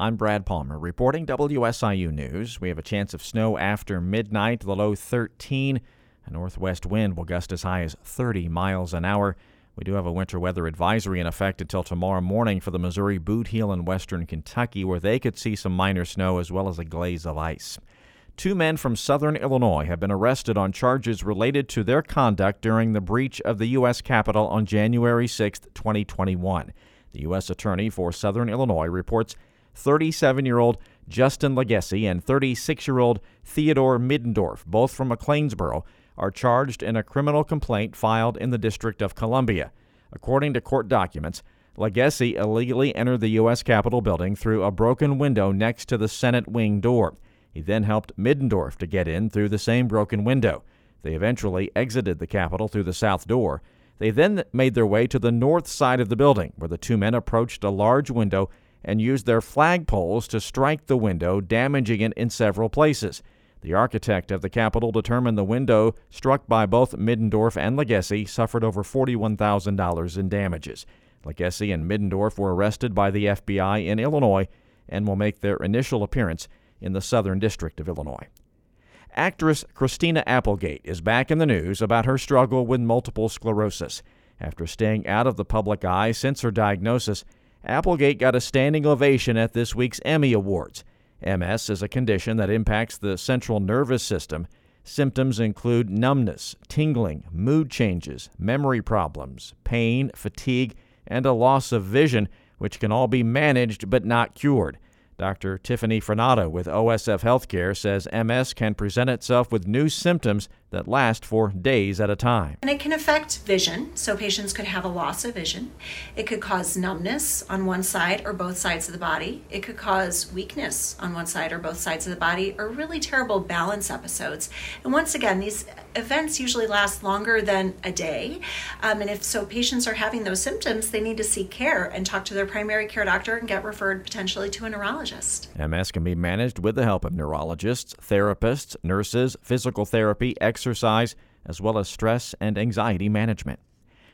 I'm Brad Palmer reporting WSIU News. We have a chance of snow after midnight, the low 13. A northwest wind will gust as high as 30 miles an hour. We do have a winter weather advisory in effect until tomorrow morning for the Missouri Boot Heel and western Kentucky, where they could see some minor snow as well as a glaze of ice. Two men from southern Illinois have been arrested on charges related to their conduct during the breach of the U.S. Capitol on January 6, 2021. The U.S. Attorney for Southern Illinois reports 37 year old Justin Legacy and 36 year old Theodore Middendorf, both from McLeansboro, are charged in a criminal complaint filed in the District of Columbia. According to court documents, Legacy illegally entered the U.S. Capitol building through a broken window next to the Senate wing door. He then helped Middendorf to get in through the same broken window. They eventually exited the Capitol through the south door. They then made their way to the north side of the building, where the two men approached a large window and used their flagpoles to strike the window, damaging it in several places. The architect of the Capitol determined the window struck by both Middendorf and Legacy suffered over $41,000 in damages. Legacy and Middendorf were arrested by the FBI in Illinois and will make their initial appearance in the Southern District of Illinois. Actress Christina Applegate is back in the news about her struggle with multiple sclerosis. After staying out of the public eye since her diagnosis, Applegate got a standing ovation at this week's Emmy Awards. MS is a condition that impacts the central nervous system. Symptoms include numbness, tingling, mood changes, memory problems, pain, fatigue, and a loss of vision, which can all be managed but not cured. Dr. Tiffany Fernado with OSF Healthcare says MS can present itself with new symptoms that last for days at a time. And it can affect vision, so patients could have a loss of vision. It could cause numbness on one side or both sides of the body. It could cause weakness on one side or both sides of the body, or really terrible balance episodes. And once again, these events usually last longer than a day. Um, and if so, patients are having those symptoms, they need to seek care and talk to their primary care doctor and get referred potentially to a neurologist. MS can be managed with the help of neurologists, therapists, nurses, physical therapy, exercise, as well as stress and anxiety management.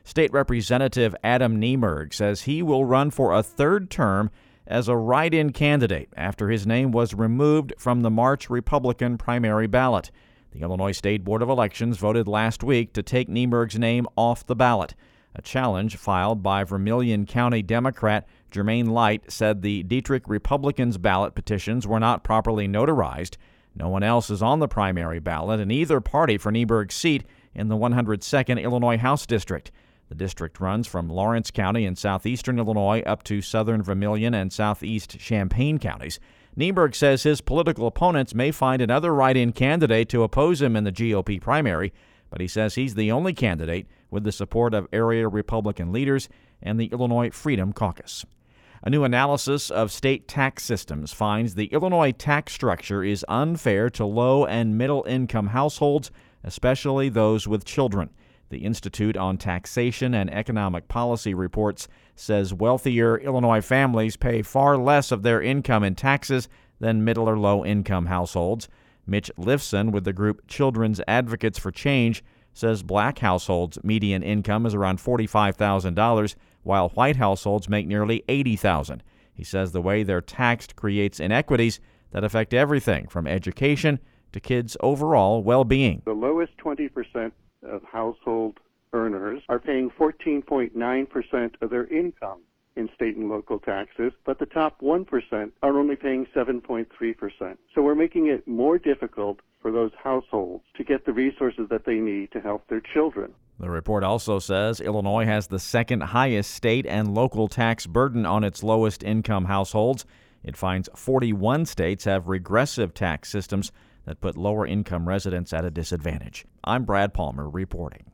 State Representative Adam Niemerg says he will run for a third term as a write in candidate after his name was removed from the March Republican primary ballot. The Illinois State Board of Elections voted last week to take Niemerg's name off the ballot. A challenge filed by Vermilion County Democrat Jermaine Light said the Dieterich Republicans' ballot petitions were not properly notarized no one else is on the primary ballot in either party for Niemerg's seat in the 102nd Illinois House District. The district runs from Lawrence County in southeastern Illinois up to southern Vermilion and southeast Champaign counties. Niemerg says his political opponents may find another write in candidate to oppose him in the GOP primary, but he says he's the only candidate with the support of area Republican leaders and the Illinois Freedom Caucus. A new analysis of state tax systems finds the Illinois tax structure is unfair to low and middle income households, especially those with children. The Institute on Taxation and Economic Policy reports says wealthier Illinois families pay far less of their income in taxes than middle or low income households. Mitch Lifson with the group Children's Advocates for Change says black households' median income is around $45,000 while white households make nearly 80,000. He says the way they're taxed creates inequities that affect everything from education to kids' overall well-being. The lowest 20% of household earners are paying 14.9% of their income in state and local taxes, but the top 1% are only paying 7.3%. So we're making it more difficult for those households to get the resources that they need to help their children. The report also says Illinois has the second highest state and local tax burden on its lowest income households. It finds 41 states have regressive tax systems that put lower income residents at a disadvantage. I'm Brad Palmer reporting.